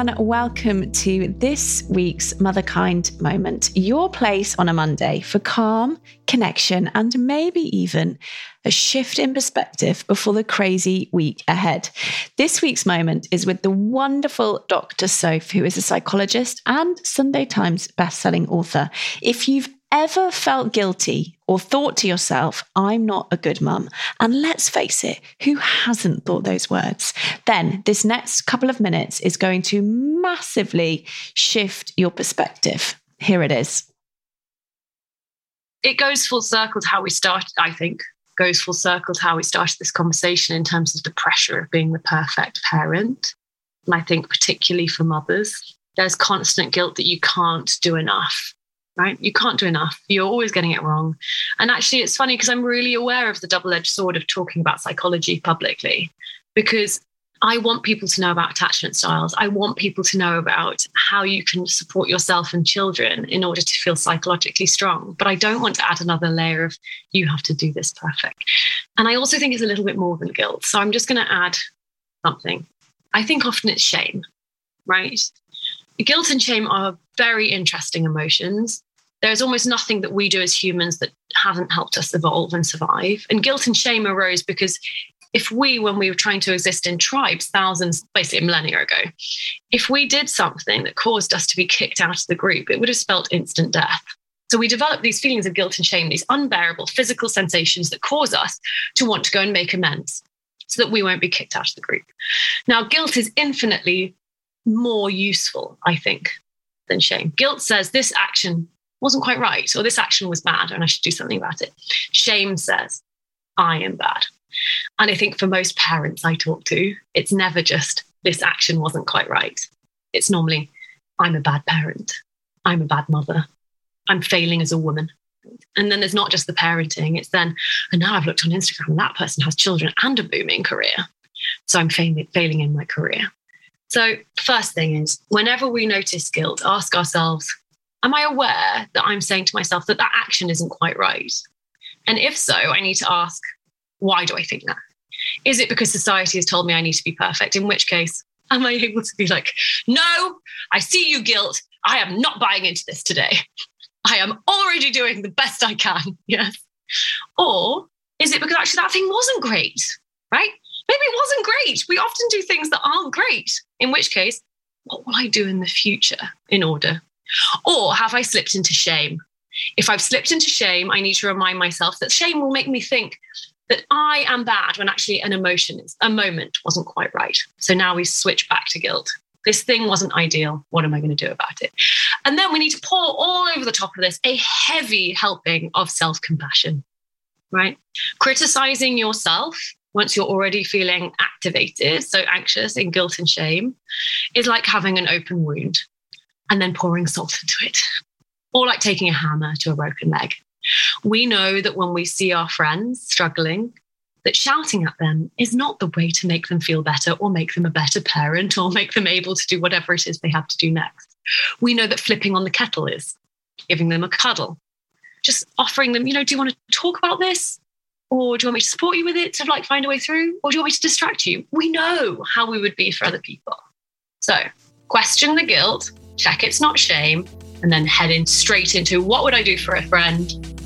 everyone. Welcome to this week's Motherkind Moment, your place on a Monday for calm, connection, and maybe even a shift in perspective before the crazy week ahead. This week's moment is with the wonderful Dr. Soph, who is a psychologist and Sunday Times bestselling author. If you've ever felt guilty or thought to yourself, I'm not a good mum, and let's face it, who hasn't thought those words? Then this next couple of minutes is going to massively shift your perspective. Here it is. It goes full circle to how we started, I think, goes full circle to how we started this conversation in terms of the pressure of being the perfect parent. And I think, particularly for mothers, there's constant guilt that you can't do enough right? You can't do enough. You're always getting it wrong. And actually, it's funny because I'm really aware of the double edged sword of talking about psychology publicly because I want people to know about attachment styles. I want people to know about how you can support yourself and children in order to feel psychologically strong. But I don't want to add another layer of you have to do this perfect. And I also think it's a little bit more than guilt. So I'm just going to add something. I think often it's shame, right? Guilt and shame are very interesting emotions. There's almost nothing that we do as humans that hasn't helped us evolve and survive. And guilt and shame arose because if we, when we were trying to exist in tribes thousands, basically millennia ago, if we did something that caused us to be kicked out of the group, it would have spelt instant death. So we develop these feelings of guilt and shame, these unbearable physical sensations that cause us to want to go and make amends so that we won't be kicked out of the group. Now, guilt is infinitely more useful, I think, than shame. Guilt says this action wasn't quite right, or this action was bad, and I should do something about it. Shame says, I am bad. And I think for most parents I talk to, it's never just this action wasn't quite right. It's normally, I'm a bad parent. I'm a bad mother. I'm failing as a woman. And then there's not just the parenting, it's then, and now I've looked on Instagram and that person has children and a booming career. So I'm failing, failing in my career. So, first thing is, whenever we notice guilt, ask ourselves, Am I aware that I'm saying to myself that that action isn't quite right? And if so, I need to ask, Why do I think that? Is it because society has told me I need to be perfect? In which case, am I able to be like, No, I see you, guilt. I am not buying into this today. I am already doing the best I can. Yes. Or is it because actually that thing wasn't great? Right? maybe it wasn't great. We often do things that aren't great, in which case, what will I do in the future in order? Or have I slipped into shame? If I've slipped into shame, I need to remind myself that shame will make me think that I am bad when actually an emotion is a moment wasn't quite right. So now we switch back to guilt. This thing wasn't ideal. What am I going to do about it? And then we need to pour all over the top of this a heavy helping of self compassion, right? Criticizing yourself once you're already feeling activated, so anxious in guilt and shame, is like having an open wound and then pouring salt into it, or like taking a hammer to a broken leg. We know that when we see our friends struggling, that shouting at them is not the way to make them feel better or make them a better parent or make them able to do whatever it is they have to do next. We know that flipping on the kettle is giving them a cuddle, just offering them, you know, do you want to talk about this? Or do you want me to support you with it to like find a way through? Or do you want me to distract you? We know how we would be for other people. So question the guilt, check it's not shame, and then head in straight into what would I do for a friend?